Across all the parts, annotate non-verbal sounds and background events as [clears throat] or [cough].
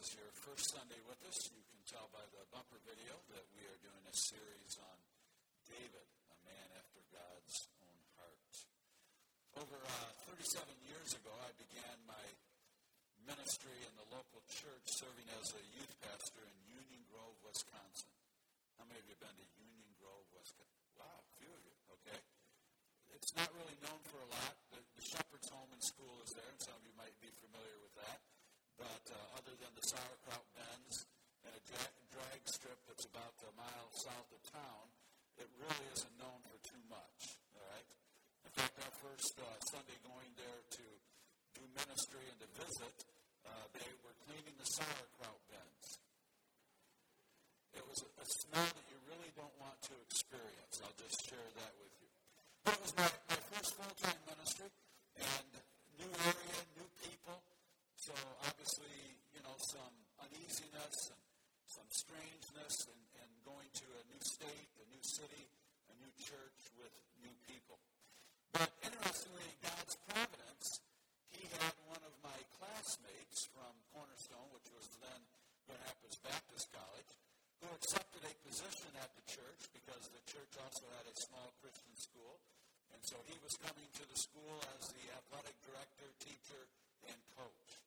is your first Sunday with us, you can tell by the bumper video that we are doing a series on David, a man after God's own heart. Over uh, 37 years ago, I began my ministry in the local church serving as a youth pastor in Union Grove, Wisconsin. How many of you have been to Union Grove, Wisconsin? Wow, a few of you, okay. It's not really known for a lot. The, the Shepherd's Home and School is there, and some of you might be familiar with that but uh, other than the sauerkraut bends and a drag, drag strip that's about a mile south of town, it really isn't known for too much. All right. In fact, our first uh, Sunday going there to do ministry and to visit, uh, they were cleaning the sauerkraut bends. It was a, a smell that you really don't want to experience. I'll just share that with you. But it was my, my first full-time ministry, and new area, new people. So obviously, you know, some uneasiness and some strangeness and, and going to a new state, a new city, a new church with new people. But interestingly, God's providence, he had one of my classmates from Cornerstone, which was then Grand Rapids Baptist College, who accepted a position at the church because the church also had a small Christian school. And so he was coming to the school as the athletic director, teacher, and coach.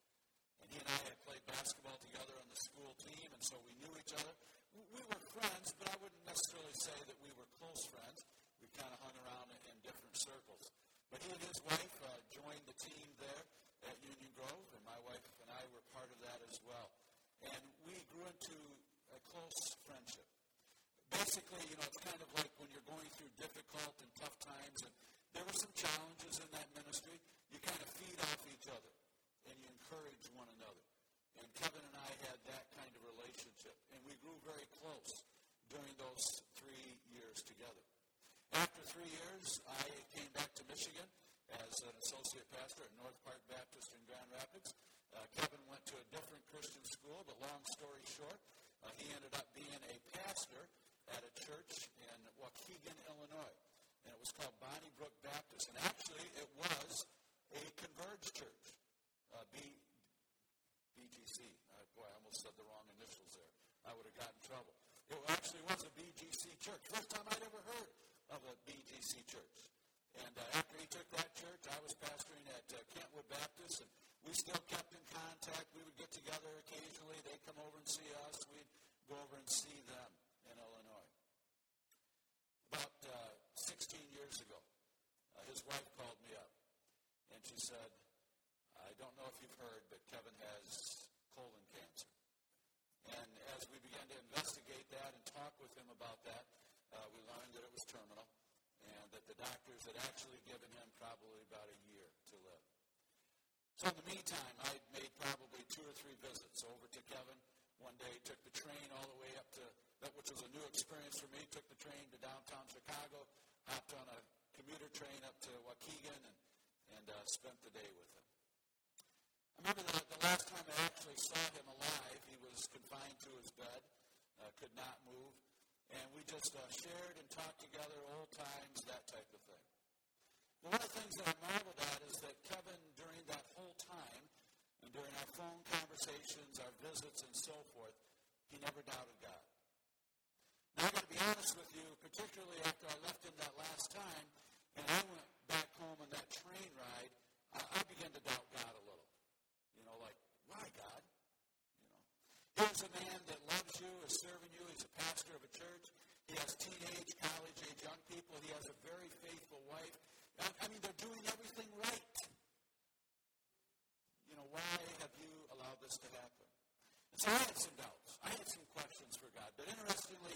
And he and I had played basketball together on the school team, and so we knew each other. We were friends, but I wouldn't necessarily say that we were close friends. We kind of hung around in, in different circles. But he and his wife uh, joined the team there at Union Grove, and my wife and I were part of that as well. And we grew into a close friendship. Basically, you know, it's kind of like when you're going through difficult and tough times, and there were some challenges in that ministry. You kind of feed off each other and you encourage one another. And Kevin and I had that kind of relationship, and we grew very close during those three years together. After three years, I came back to Michigan as an associate pastor at North Park Baptist in Grand Rapids. Uh, Kevin went to a different Christian school, but long story short, uh, he ended up being a pastor at a church in Waukegan, Illinois. And it was called Bonnie Brook Baptist. And actually, it was a converged church uh, B, BGC. Uh, boy, I almost said the wrong initials there. I would have gotten in trouble. It actually was a BGC church. First time I'd ever heard of a BGC church. And uh, after he took that church, I was pastoring at uh, Kentwood Baptist, and we still kept in contact. We would get together occasionally. They'd come over and see us. We'd go over and see them. About uh, 16 years ago, uh, his wife called me up, and she said, I don't know if you've heard, but Kevin has colon cancer. And as we began to investigate that and talk with him about that, uh, we learned that it was terminal and that the doctors had actually given him probably about a year to live. So in the meantime, I'd made probably two or three visits over to Kevin. One day, took the train all the way up to, that which was a new experience for me, took the train to downtown Chicago, hopped on a commuter train up to Waukegan, and, and uh, spent the day with him. I remember the, the last time I actually saw him alive, he was confined to his bed, uh, could not move, and we just uh, shared and talked together, old times, that type of thing. One of the things that I marveled at is that Kevin, during that whole time, and during our phone conversations, our visits, and so forth, he never doubted God. Now, I've got to be honest with you, particularly after I left him that last time, and I went back home on that train ride, I, I began to doubt God a little. You know, like, why, God? You know, here's a man that loves you, is serving you. He's a pastor of a church. He has teenage, college-age young people. He has a very faithful wife. I, I mean, they're doing everything right. You know, why have you allowed this to happen? And so I had some doubts. I had some questions for God. But interestingly,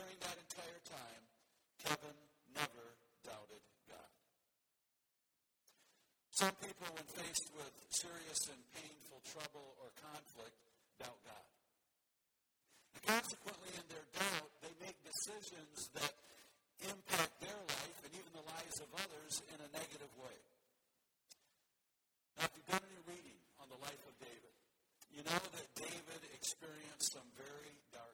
during that entire time, Kevin never doubted God. Some people, when faced with serious and painful trouble or conflict, doubt God. And consequently, in their doubt, they make decisions that impact their life and even the lives of others in a negative way. Now, if you've done any reading on the life of David, you know that David experienced some very dark.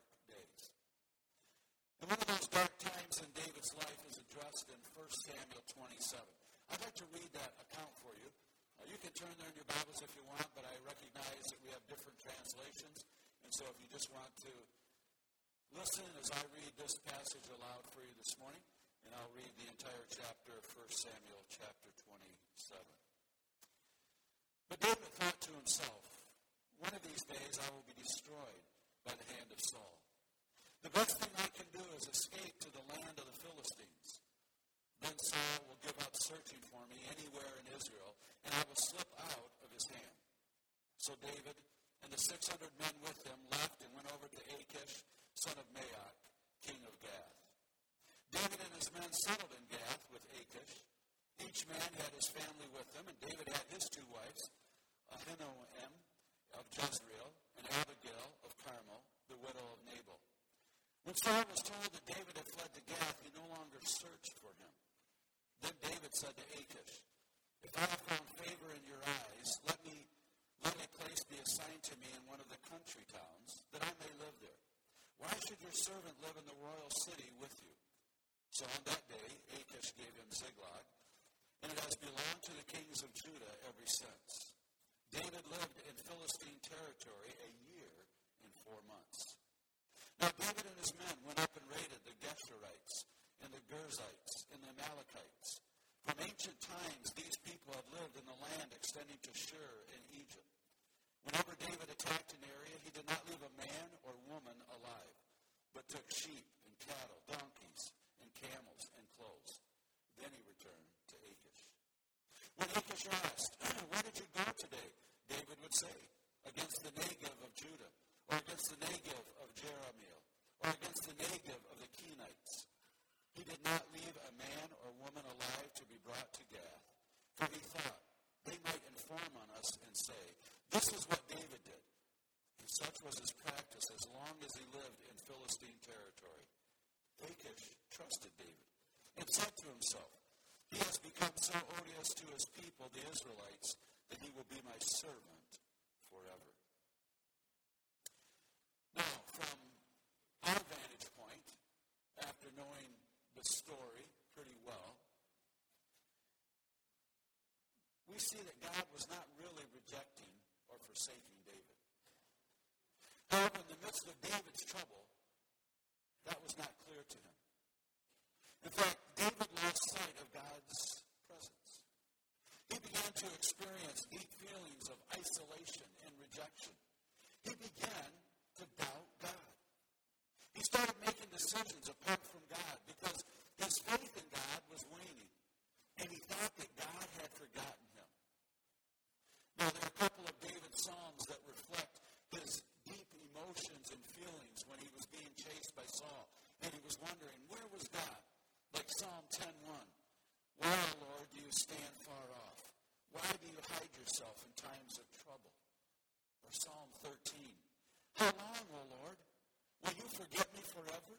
And one of those dark times in David's life is addressed in 1 Samuel 27. I'd like to read that account for you. Uh, you can turn there in your Bibles if you want, but I recognize that we have different translations. And so if you just want to listen as I read this passage aloud for you this morning, and I'll read the entire chapter of 1 Samuel, chapter 27. But David thought to himself, One of these days I will be destroyed by the hand of Saul. The best thing I can do is escape to the land of the Philistines. Then Saul will give up searching for me anywhere in Israel, and I will slip out of his hand. So David and the 600 men with him left and went over to Achish, son of Maok, king of Gath. David and his men settled in Gath with Achish. Each man had his family with him, and David had his two wives, Ahinoam of Jezreel and Abigail of Carmel, the widow of Nabal. When Saul was told that David had fled to Gath, he no longer searched for him. Then David said to Achish, If I have found favor in your eyes, let me let a place be assigned to me in one of the country towns, that I may live there. Why should your servant live in the royal city with you? So on that day, Achish gave him Ziklag, and it has belonged to the kings of Judah ever since. David lived in Philistine territory a year and four months. Now David and his men went up and raided the Geshurites and the Girzites and the Amalekites. From ancient times, these people have lived in the land extending to Shur in Egypt. Whenever David attacked an area, he did not leave a man or woman alive, but took sheep and cattle, donkeys and camels and clothes. Then he returned to Achish. When Achish asked, [clears throat] Where did you go today? David would say, against the Negev of Judah, or against the Negev of Jerahmeel, or against the Negev of the Kenites. He did not leave a man or woman alive to be brought to Gath, for he thought they might inform on us and say, This is what David did. And such was his practice as long as he lived in Philistine territory. Achish trusted David and said to himself, He has become so odious to his people, the Israelites, that he will be my servant forever. Now, from our vantage point, after knowing the story pretty well, we see that God was not really rejecting or forsaking David. However, in the midst of David's trouble, that was not clear to him. In fact, David lost sight of God's presence. he began to experience deep feelings of isolation and rejection. He began to doubt God. He started making decisions apart from God because his faith in God was waning, and he thought that God had forgotten him. Now, there are a couple of David's psalms that reflect his deep emotions and feelings when he was being chased by Saul, and he was wondering, where was God? Like Psalm 10.1. Why, O Lord, do you stand far off? Why do you hide yourself in times of trouble? Or Psalm 13. How long, O Lord? Will you forget me forever?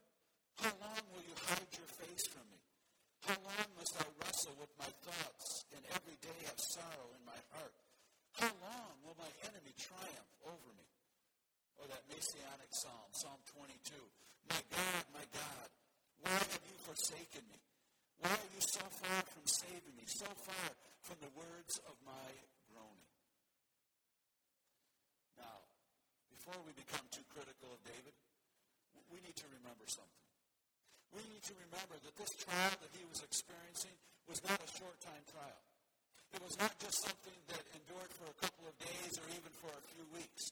How long will you hide your face from me? How long must I wrestle with my thoughts and every day have sorrow in my heart? How long will my enemy triumph over me? Or that messianic psalm, Psalm 22. My God, my God, why have you forsaken me? Why are you so far from saving me, so far from the words of my groaning? Now, before we become too critical of David, we need to remember something. We need to remember that this trial that he was experiencing was not a short time trial. It was not just something that endured for a couple of days or even for a few weeks.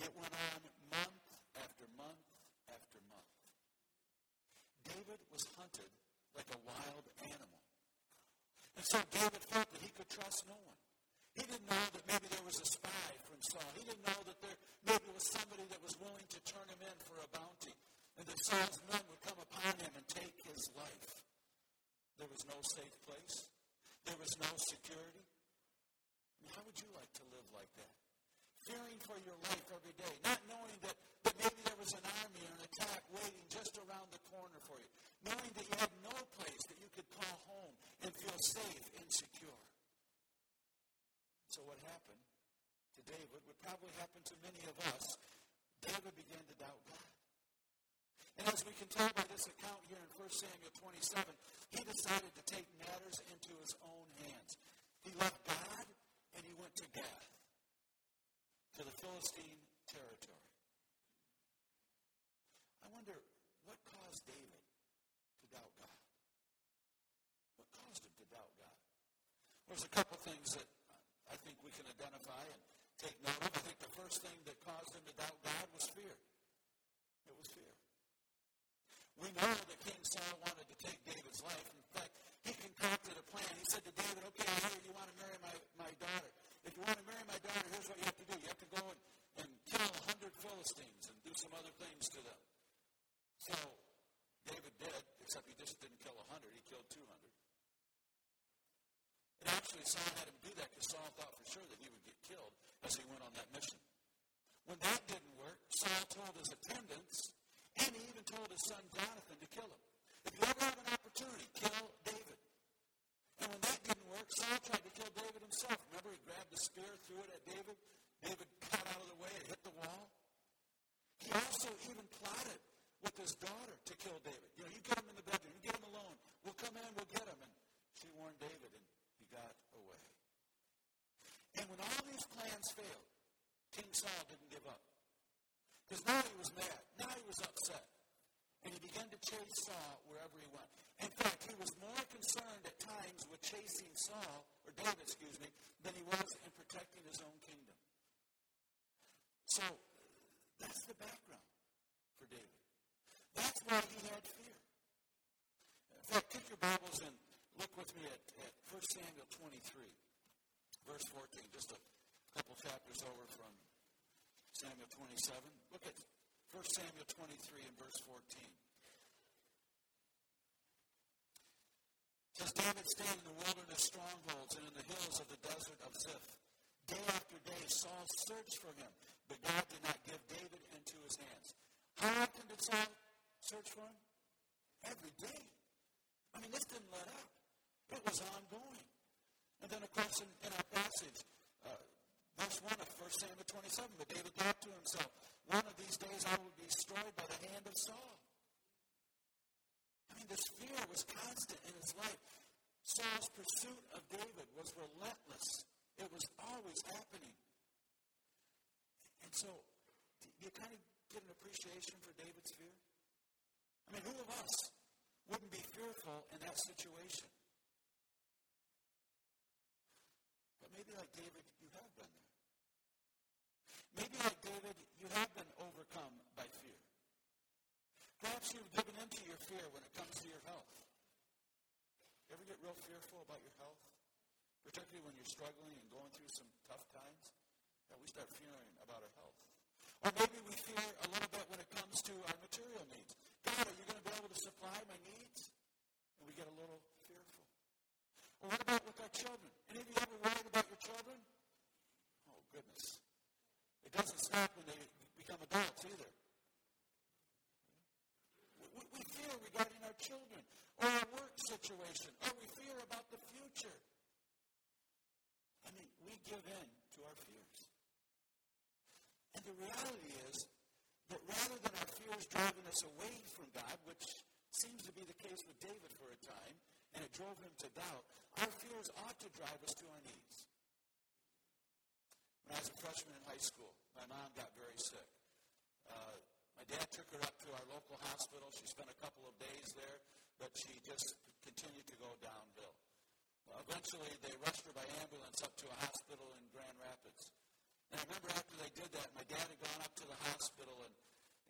It went on month after month after month. David was hunted like a wild animal. And so David felt that he could trust no one. He didn't know that maybe there was a spy from Saul. He didn't know that there maybe was somebody that was willing to turn him in for a bounty. And that Saul's men would come upon him and take his life. There was no safe place. There was no security. How would you like to live like that? Fearing for your life every day, not knowing that, that maybe there was an army or an attack waiting just around the corner for you, knowing that you had no place that you could call home and feel safe and secure. So what happened to David would probably happen to many of us. David began to doubt God. And as we can tell by this account here in 1 Samuel 27, he decided to take matters into his own hands. He left God and he went to Gath, to the Philistine territory. I wonder what caused David to doubt God? What caused him to doubt God? There's a couple things that I think we can identify and take note of. I think the first thing that caused him to doubt God was fear. It was fear. We know that King Saul wanted to take David's life. In fact, he concocted a plan. He said to David, okay, hear you want to marry my, my daughter. If you want to marry my daughter, here's what you have to do. You have to go and, and kill a hundred Philistines and do some other things to them. So David did, except he just didn't kill a hundred. He killed two hundred. And actually, Saul had him do that because Saul thought for sure that he would get killed as he went on that mission. When that didn't work, Saul told his attendants, and he even told his son Jonathan to kill him. If you ever have an opportunity, kill David. And when that didn't work, Saul tried to kill David himself. Remember, he grabbed the spear, threw it at David. David got out of the way and hit the wall. He also even plotted with his daughter to kill David. You know, you get him in the bedroom, you get him alone. We'll come in, we'll get him. And she warned David, and got away. And when all these plans failed, King Saul didn't give up. Because now he was mad. Now he was upset. And he began to chase Saul wherever he went. In fact, he was more concerned at times with chasing Saul, or David, excuse me, than he was in protecting his own kingdom. So that's the background for David. That's why he had fear. In fact, take your Bibles and look with me at, at 1 Samuel 23, verse 14, just a couple chapters over from Samuel 27. Look at 1 Samuel 23 and verse 14. Says David stayed in the wilderness strongholds and in the hills of the desert of Ziph. Day after day, Saul searched for him, but God did not give David into his hands. How often did Saul search for him? Every day. I mean, this didn't let up. It was ongoing. And then, of course, in, in our passage, uh, verse 1 of 1 Samuel 27, but David thought to himself, one of these days I will be destroyed by the hand of Saul. I mean, this fear was constant in his life. Saul's pursuit of David was relentless. It was always happening. And so, you kind of get an appreciation for David's fear? I mean, who of us wouldn't be fearful in that situation? But maybe like David, you have been there. Maybe like David, you have been overcome by fear. Perhaps you've given into your fear when it comes to your health. You ever get real fearful about your health? Particularly when you're struggling and going through some tough times? Yeah, we start fearing about our health. Or maybe we fear a little bit when it comes to our material needs. God, are you going to be able to supply my needs? And we get a little. Or what about with our children? Any of you ever worried about your children? Oh, goodness. It doesn't stop when they become adults either. We, we fear regarding our children or our work situation, or we fear about the future. I mean, we give in to our fears. And the reality is that rather than our fears driving us away from God, which seems to be the case with David for a time, and it drove him to doubt, our fears ought to drive us to our knees. When I was a freshman in high school, my mom got very sick. Uh, my dad took her up to our local hospital. She spent a couple of days there, but she just continued to go downhill. Well, eventually, they rushed her by ambulance up to a hospital in Grand Rapids. And I remember after they did that, my dad had gone up to the hospital, and,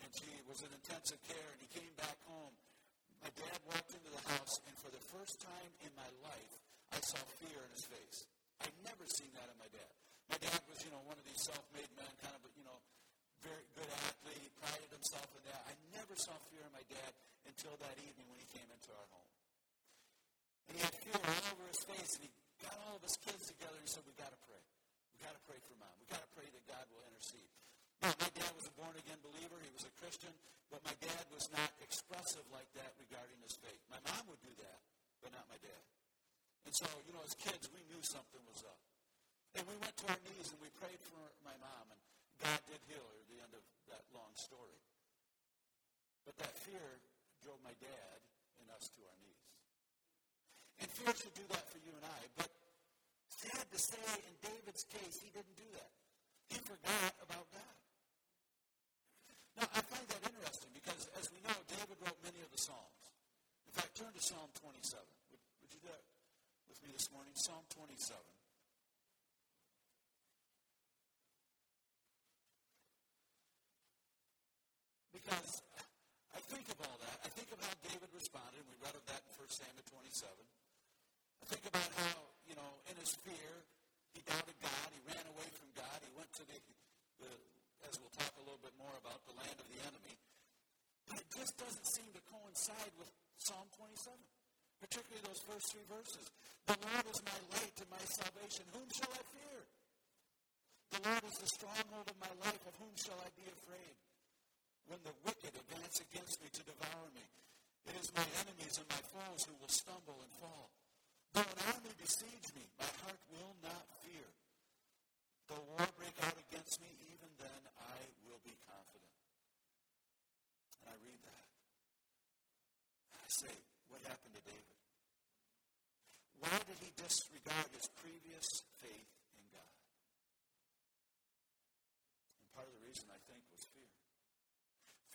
and she was in intensive care, and he came back home. My dad walked into the house, and for the first time in my life, I saw fear in his face. I'd never seen that in my dad. My dad was, you know, one of these self-made men, kind of, you know, very good athlete. Prided himself in that. I never saw fear in my dad until that evening when he came into our home. And he had fear all over his face, and he got all of his kids together and he said, we got to pray. we got to pray for mom. we got to pray that God will intercede. Now, my dad was a born-again believer. He was a Christian, but my dad was not expressive like that regarding his faith. My mom would do that, but not my dad. And so, you know, as kids, we knew something was up. And we went to our knees and we prayed for my mom, and God did heal her at the end of that long story. But that fear drove my dad and us to our knees. And fear should do that for you and I. But sad to say, in David's case, he didn't do that. He forgot about God. Now, I find that interesting because, as we know, in fact, turn to Psalm 27. Would, would you do that with me this morning? Psalm 27. Because I think of all that. I think of how David responded. We read of that in 1 Samuel 27. I think about how, you know, in his fear, he doubted God. He ran away from God. He went to the, the as we'll talk a little bit more about, the land of the enemy. But it just doesn't seem to coincide with Psalm 27, particularly those first three verses. The Lord is my light and my salvation. Whom shall I fear? The Lord is the stronghold of my life. Of whom shall I be afraid? when the wicked advance against me to devour me. It is my enemies and my foes who will stumble and fall. Though an army besiege me, my heart will not fear. Though war break out against me, even then I will be confident. I read that. I say, what happened to David? Why did he disregard his previous faith in God? And part of the reason I think was fear.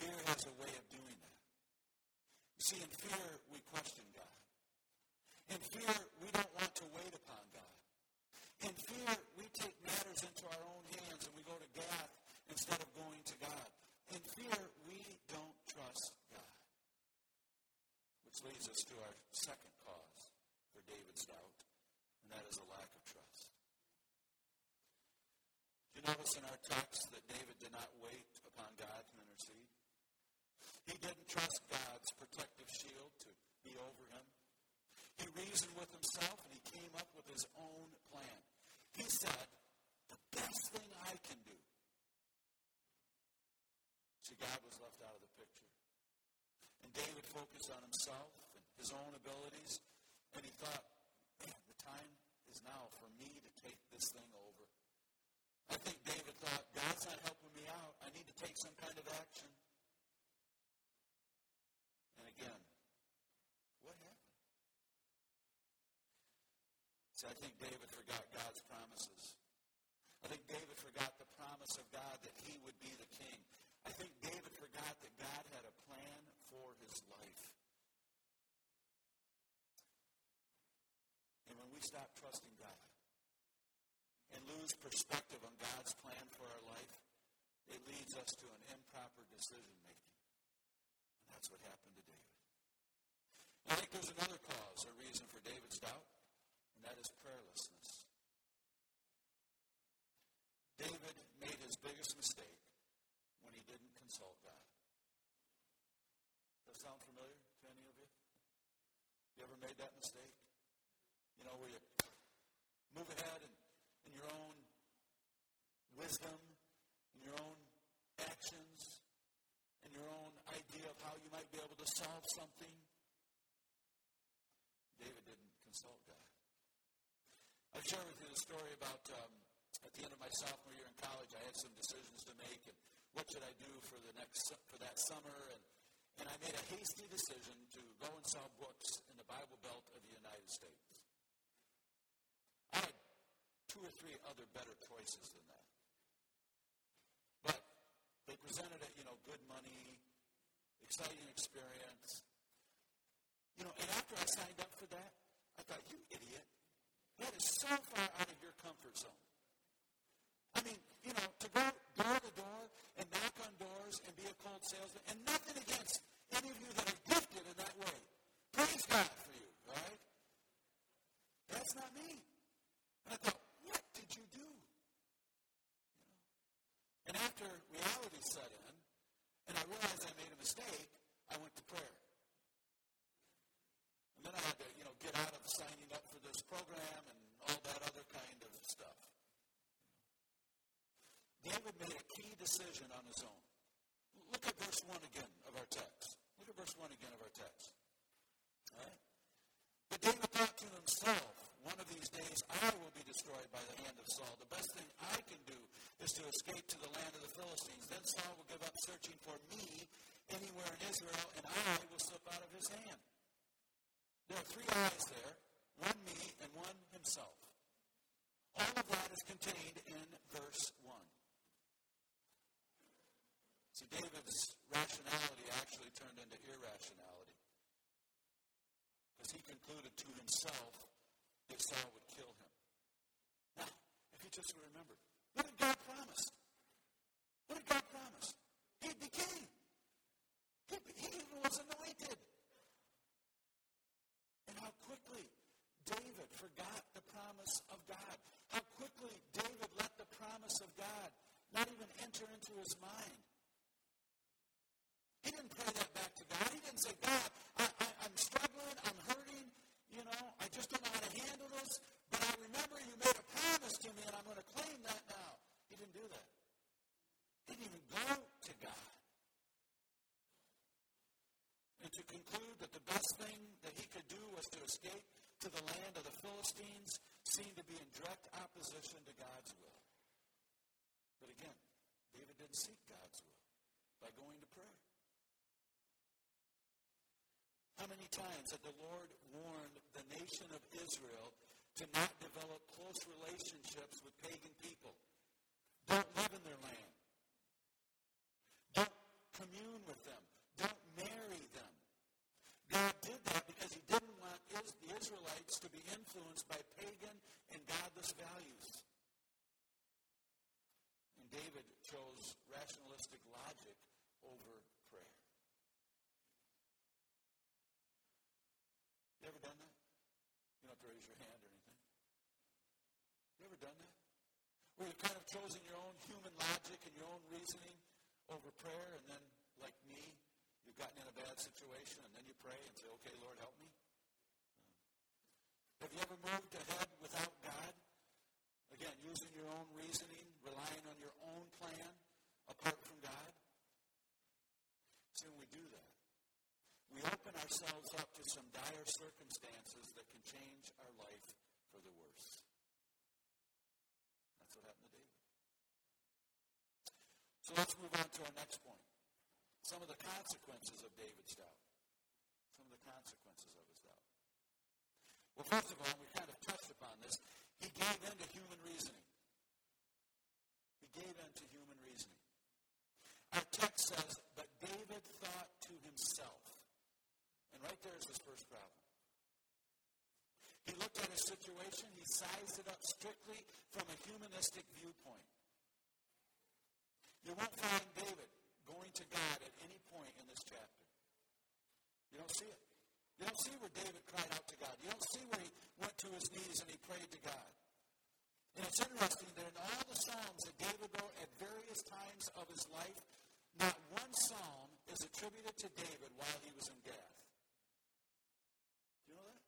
Fear has a way of doing that. You see, in fear, we question God. In fear, we don't want to wait upon God. In fear, we take matters into our own hands and we go to Gath instead of going to God. In fear, we don't trust God. Which leads us to our second cause for David's doubt, and that is a lack of trust. You notice in our text that David did not wait upon God to intercede. He didn't trust God's protective shield to be over him. He reasoned with himself and he came up with his own plan. He said, the best thing I can do. See, God was left out of the picture. And David focused on himself and his own abilities, and he thought, man, the time is now for me to take this thing over. I think David thought, God's not helping me out. I need to take some kind of action And again. What happened? See, I think David forgot God's promises. I think David forgot the promise of God that he would be the king. I think David forgot that God had a plan for his life. And when we stop trusting God and lose perspective on God's plan for our life, it leads us to an improper decision making. And that's what happened to David. I think there's another cause, a reason for David's doubt, and that is prayerlessness. David made his biggest mistake when he didn't consult God. Does that sound familiar to any of you? You ever made that mistake? You know, where you move ahead and your own wisdom, in your own actions, in your own idea of how you might be able to solve something, David didn't consult God. I've shared with you the story about um, at the end of my sophomore year in college, I had some decisions to make, and what should I do for the next for that summer, and and I made a hasty decision to go and sell books in the Bible Belt of the United States. I had two or three other better choices than that, but they presented it, you know, good money, exciting experience, you know, and after I signed up for that, I thought, you idiot. That is so far out of your comfort zone. I mean, you know, to go door to door and knock on doors and be a cold salesman, and nothing against any of you that are gifted in that way. Praise God for you, right? That's not me. And I thought, what did you do? You know? And after reality set in, and I realized I made a mistake, I went to prayer. And then I had to, you know, get out of signing up for this program and all that other kind of stuff. David made a key decision on his own. Look at verse 1 again of our text. Look at verse 1 again of our text. All right? But David thought to himself, one of these days I will be destroyed by the hand of Saul. The best thing I can do is to escape to the land of the Philistines. Then Saul will give up searching for me anywhere in Israel, and I will slip out of his hand. There are three eyes there, one me and one himself. All of that is contained in verse 1. See, David's rationality actually turned into irrationality. Because he concluded to himself if Saul would kill him. Now, if you just remember, what did God promise? What did God promise? He'd be king. He, he even was anointed. And how quickly David forgot the promise of God. How quickly David let the promise of God not even enter into his mind. He didn't pray that back to God. He didn't say, God, I, I'm struggling, I'm hurting, you know, I just don't know how to handle this, but I remember you made a promise to me and I'm going to claim that now. He didn't do that. He didn't even go to God. And to conclude that the best thing that he could do was to escape to the land of the Philistines seemed to be in direct opposition to God's will. But again, David didn't seek God's will by going to prayer. How many times had the Lord warned nation of Israel to not develop close relationships with pagan people? Don't live in their land. Don't commune with them. Don't marry them. God did that because he didn't want the Israelites to be influenced by pagan and godless values. And David chose rationalistic logic over prayer. You ever done that? You don't have to raise your hand or anything. You ever done that? Where you've kind of chosen your own human logic and your own reasoning over prayer, and then, like me, you've gotten in a bad situation, and then you pray and say, okay, Lord, help me? Have you ever moved ahead without God? Again, using your own reasoning, relying on your own plan apart from God? See, when we do that, we open ourselves up to some dire circumstances that can change our life for the worse. That's what happened to David. So let's move on to our next point. Some of the consequences of David's doubt. Some of the consequences of his doubt. Well, first of all, we kind of touched upon this. He gave in to human reasoning. He gave in to human reasoning. Our text says, but David thought to himself. And right there is his first problem. He looked at his situation, he sized it up strictly from a humanistic viewpoint. You won't find David going to God at any point in this chapter. You don't see it. You don't see where David cried out to God. You don't see where he went to his knees and he prayed to God. And it's interesting that in all the Psalms that David wrote at various times of his life, not one psalm is attributed to David while he was in Gath. Do you know that?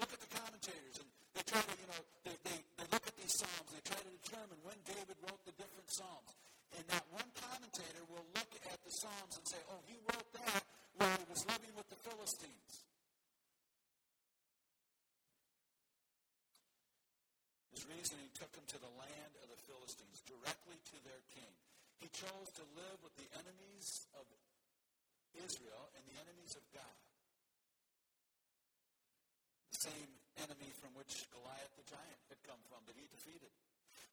Look at the commentators, and they try to, you know, they, they, they look at these psalms, they try to determine when David wrote the different psalms. And not one commentator will look at the Psalms and say, oh, he wrote that while he was living with the Philistines. His reasoning took him to the land of the Philistines, directly to their king. He chose to live with the enemies of Israel and the enemies of God. The same enemy from which Goliath the giant had come from that he defeated.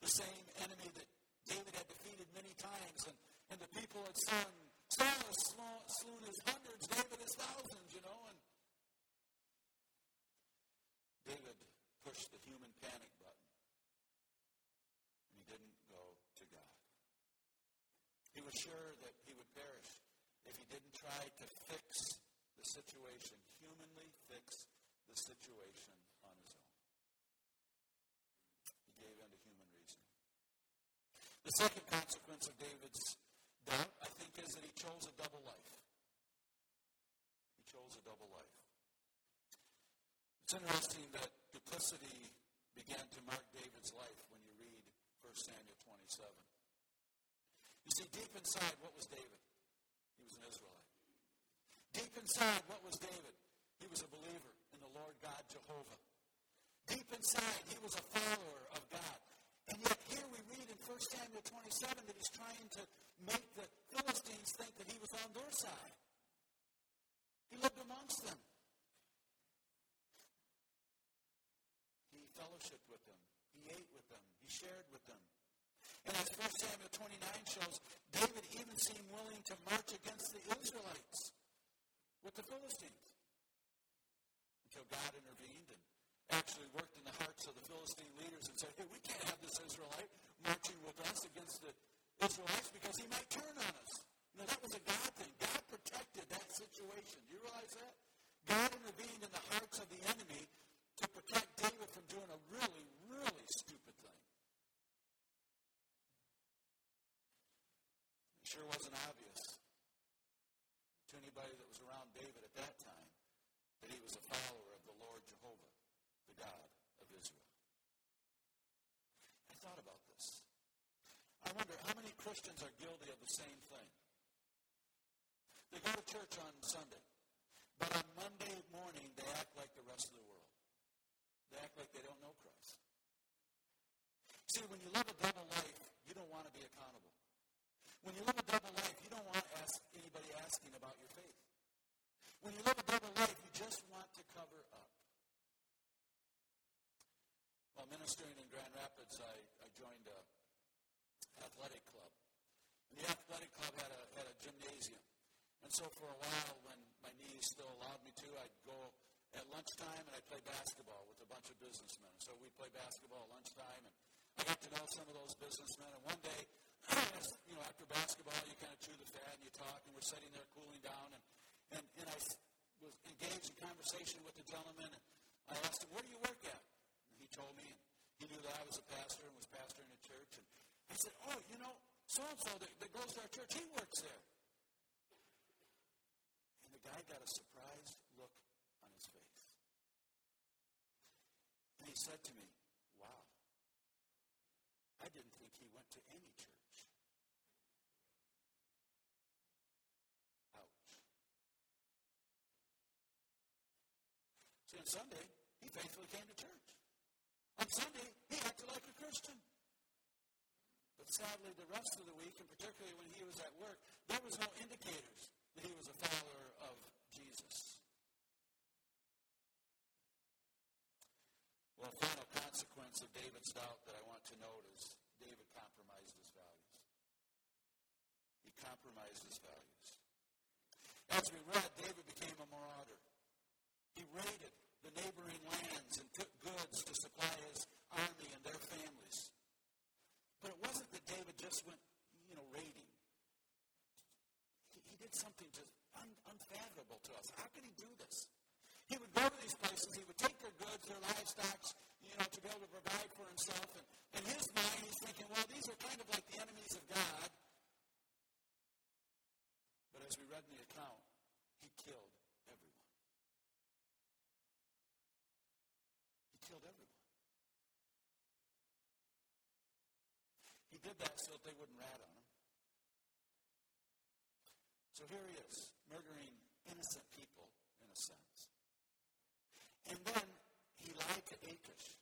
The same enemy that David had defeated many times, and, and the people had sung, Saul has slew his hundreds, David his thousands, you know. And David pushed the human panic button, and he didn't go to God. He was sure that he would perish if he didn't try to fix the situation, humanly fix the situation on his own. He gave in to human reasoning. The second consequence of David's doubt, I think, is that he chose a double life. He chose a double life. It's interesting that duplicity began to mark David's life when you read 1 Samuel 27. You see, deep inside, what was David? He was an Israelite. Deep inside, what was David? He was a believer in the Lord God Jehovah. Deep inside, he was a follower of God. And yet here we read in 1 Samuel 27 that he's trying to make the Philistines think that he was on their side. He lived amongst them. He fellowshiped with them. He ate with them. He shared with them. And as 1 Samuel 29 shows, David even seemed willing to march against the Israelites with the Philistines until God intervened and actually worked in the hearts of the Philistine leaders and said, hey, we can't have this Israelite marching with us against the Israelites because he might turn on us. Now, that was a God thing. God protected that situation. Do you realize that? God intervened in the hearts of the enemy to protect David from doing a really, really stupid thing. It sure wasn't obvious to anybody that was around David at that time that he was a follower of the Lord Jehovah, the God of Israel. I thought about this. I wonder how many Christians are guilty of the same thing. They go to church on Sunday, but on Monday morning they act like the rest of the world. They act like they don't know Christ. See, when you live a double life, you don't want to be accountable. When you live a double life, you don't want to ask, anybody asking about your faith. When you live a double life, you just want to cover up. While ministering in Grand Rapids, I, I joined an athletic club. And the athletic club had a, had a gymnasium. And so for a while, when my knees still allowed me to, I'd go at lunchtime and I'd play basketball with a bunch of businessmen. So we'd play basketball at lunchtime, and I got to know some of those businessmen. And one day, [clears throat] you know, after basketball, you kind of chew the fat and you talk, and we're sitting there cooling down, and, and, and I was engaged in conversation with the gentleman, and I asked him, where do you work at? He told me, and he knew that I was a pastor and was pastoring a church. And I said, oh, you know, so-and-so that, that goes to our church, he works there And the guy got a surprised look on his face. And he said to me, Wow, I didn't think he went to any church. Sunday, he faithfully came to church. On Sunday, he acted like a Christian. But sadly, the rest of the week, and particularly when he was at work, there was no indicators that he was a follower of Jesus. Well, a final consequence of David's doubt that I want to note is David compromised his values. He compromised his values. As we read, David became a marauder. He raided the neighboring lands and took goods to supply his army and their families. But it wasn't that David just went, you know, raiding He did something just un- unfathomable to us. How could he do this? He would go to these places, he would take their goods, their livestock, you know, to be able to provide for himself. And in his mind, he's thinking, well, these are kind of like the enemies of God. But as we read in the account, he killed everyone. He killed everyone. He did that so that they wouldn't rat on him. So here he is, murdering innocent people, in a sense. And then he lied to Achish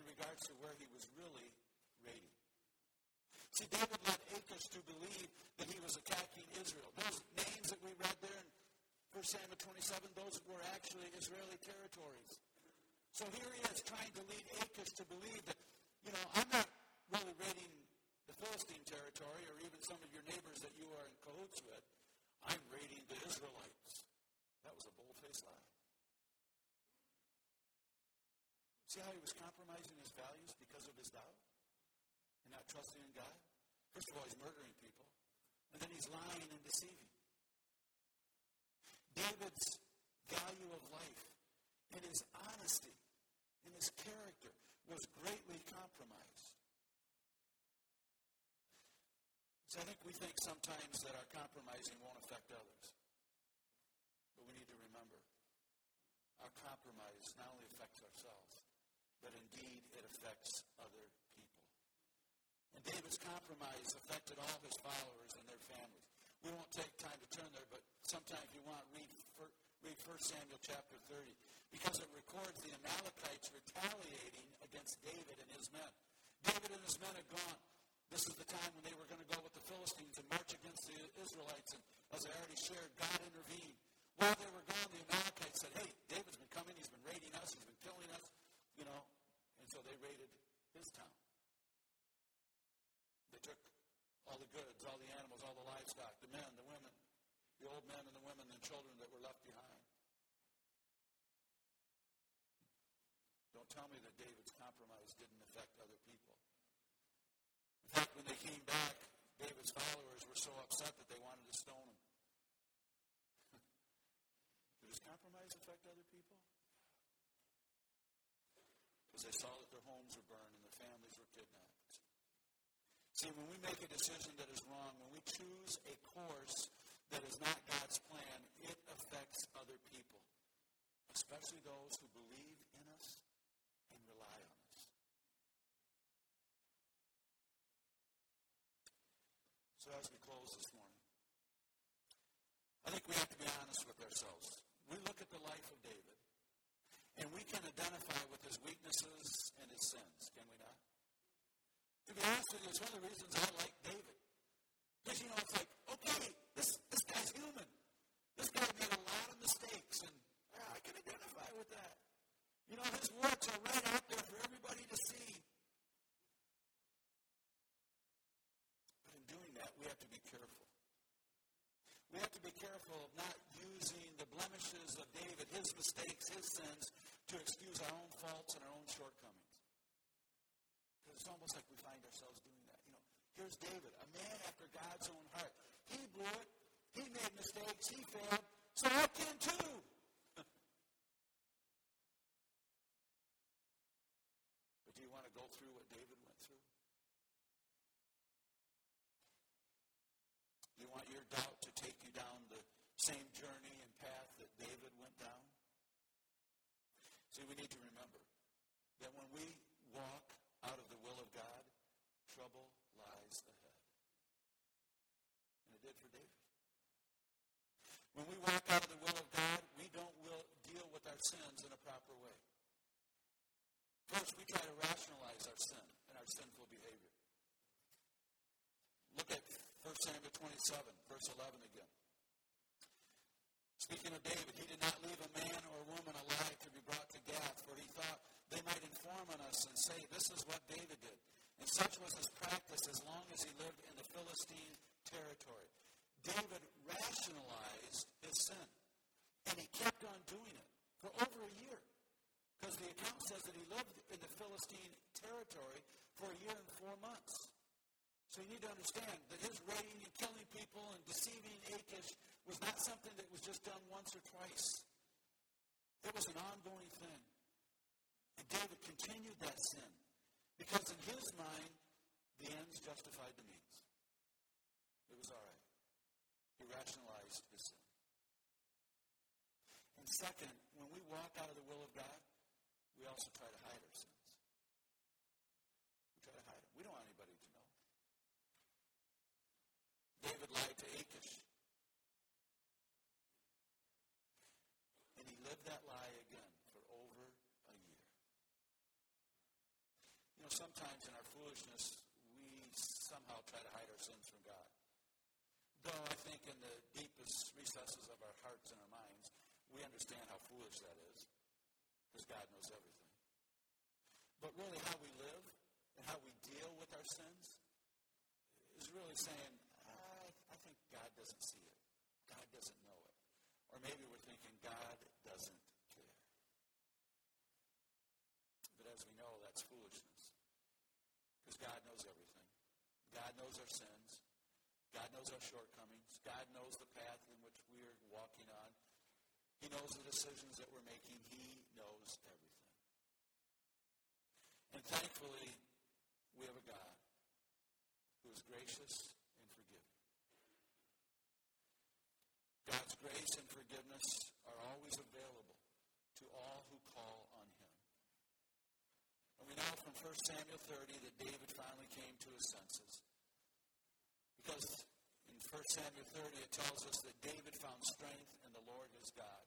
in regards to where he was really raiding. See, David led Achish to believe that he was attacking Israel. Those names that we read there in 1 Samuel 27, those were actually Israeli territories. So here he is trying to lead Achish to believe that, you know, I'm not really raiding the Philistine territory or even some of your neighbors that you are in cahoots with. I'm raiding the Israelites. That was a bold-faced lie. See how he was compromising his values because of his doubt and not trusting in God? First of all, he's murdering people, and then he's lying and deceiving. David's value of life and his honesty and his character was greatly compromised. I think we think sometimes that our compromising won't affect others. But we need to remember our compromise not only affects ourselves, but indeed it affects other people. And David's compromise affected all his followers and their families. We won't take time to turn there, but sometime if you want, read, read 1 Samuel chapter 30, because it records the Amalekites retaliating against David and his men. David and his men had gone. This is the time when they were going to go with the Philistines and march against the Israelites. And as I already shared, God intervened. While they were gone, the Amalekites said, hey, David's been coming. He's been raiding us. He's been killing us. You know, and so they raided his town. They took all the goods, all the animals, all the livestock, the men, the women, the old men and the women and children that were left behind. don't tell me that David's compromise didn't affect other people. In fact, when they came back, David's followers were so upset that they wanted to stone him. [laughs] Did his compromise affect other people? Because they saw that their homes were burned and their families were kidnapped. See, when we make a decision that is wrong, when we choose a course that is not God's plan, it affects other people, especially those who believe in us and rely on us. So as we close this morning, I think we have to be honest with ourselves. We look at the life of David, and we can identify with his weaknesses and his sins, can we not? To be honest with you, it's one of the reasons I like David. Because, you know, it's like, okay, this, this guy's human. This guy made a lot of mistakes, and yeah, I can identify with that. You know, his words are right out there for everybody to see. But in doing that, we have to be careful. We have to be careful of not using the blemishes of David, his mistakes, his sins, to excuse our own faults and our own shortcomings Because it's almost like we find ourselves doing that. You know, here's David, a man after God's own heart. He blew it. He made mistakes. He failed. So I can too. [laughs] but do you want to go through what David went through? Do you want your doubt to take you down the same journey and path that David went down? See, we need to remember that when we walk out of the will of God, trouble lies ahead. And it did for David. When we walk out of the will of God, we don't will, deal with our sins in a proper way. First, we try to rationalize our sin and our sinful behavior. Look at 1 Samuel 27, verse 11 again. Speaking of David, he did not leave a man or a woman alive to be brought to Gath, for he thought they might inform on us and say, This is what David did. And such was his practice as long as he lived in the Philistine territory. David rationalized his sin, and he kept on doing it for over a year. Because the account says that he lived in the Philistine territory for a year and four months. So you need to understand that his raiding and killing people and deceiving Achish was not something that was just done once or twice. It was an ongoing thing. And David continued that sin because in his mind, the ends justified the means. It was all right. He rationalized his sin. And second, when we walk out of the will of God, we also try to hide our sins. We try to hide them. We don't want anybody to know. David lied to Achish. And he lived that lie again for over a year. You know, sometimes in our foolishness, we somehow try to hide our sins from God. Though I think in the deepest recesses of our hearts and our minds, we understand how foolish that is, because God knows everything. But really, how we live and how we deal with our sins is really saying, I, I think God doesn't see it. God doesn't know it. Or maybe we're thinking God doesn't care. But as we know, that's foolishness. Because God knows everything. God knows our sins. God knows our shortcomings. God knows the path in which we're walking on. He knows the decisions that we're making. He knows everything. And thankfully, we have a God who is gracious and forgiving. God's grace and forgiveness are always available to all who call on him. And we know from 1 Samuel 30 that David finally came to his senses. Because in 1 Samuel 30 it tells us that David found strength in the Lord his God.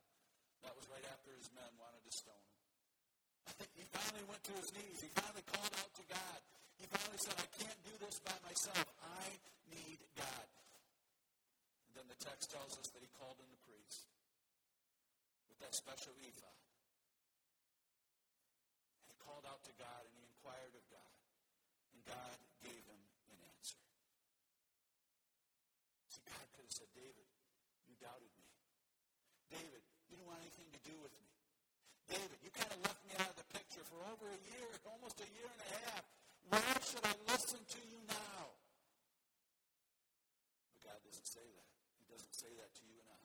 That was right after his men wanted to stone him. he finally went to his knees. He finally called out to God. He finally said, I can't do this by myself. I need God. And then the text tells us that he called in the priest with that special ephod And he called out to God and he inquired of God. And God gave him an answer. See, God could have said, David, you doubted me. David, you don't want anything to do with me. David, you kind of left me out of the picture for over a year, [laughs] almost a year and a half. Why should I listen to you now? But God doesn't say that. He doesn't say that to you and I.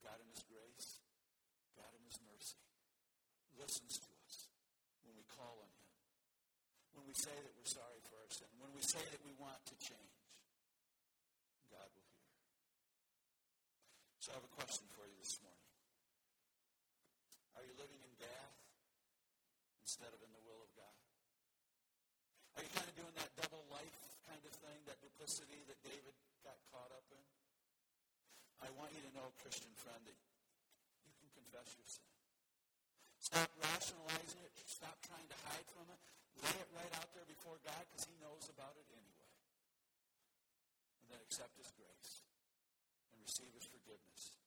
God in His grace, God in His mercy, listens to us when we call on Him. When we say that we're sorry for our sin. When we say that we want to change. God will hear. So I have a question for you this morning. Are you living in death instead of in the will of God? Are you kind of doing that double life kind of thing, that duplicity that David got caught up in? I want you to know, Christian friend, that you can confess your sin. Stop rationalizing it. Stop trying to hide from it. Lay it right out there before God because he knows about it anyway. And then accept his grace and receive his forgiveness.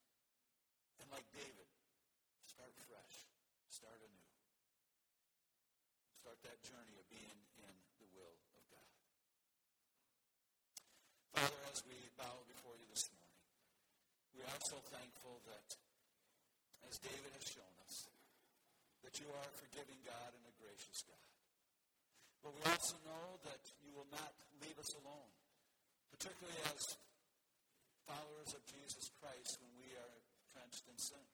And like David, Start fresh. Start anew. Start that journey of being in the will of God. Father, as we bow before you this morning, are so thankful that, as David has shown us, that you are a forgiving God and a gracious God. But we also know that you will not leave us alone, particularly as followers of Jesus Christ when we are trenched in sin.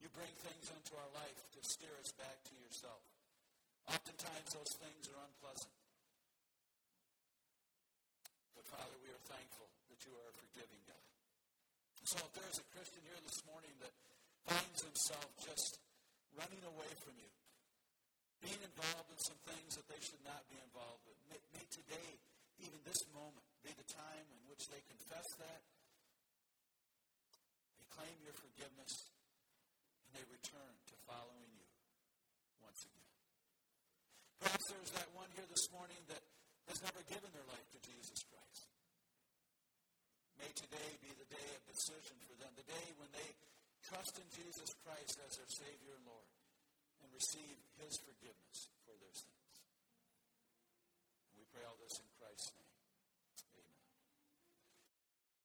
You bring things into our life to steer us back to yourself. Oftentimes those things are unpleasant. But Father, we are thankful that you are a forgiving God. So if there's a Christian here this morning that finds himself just running away from you, being involved in some things that they should not be involved with, may, may today, even this moment, be the time in which they confess that, they claim your forgiveness, and they return to following you once again. Perhaps there's that one here this morning that has never given their life to Jesus Christ. May today be the day of decision for them, the day when they trust in Jesus Christ as their Savior and Lord and receive His forgiveness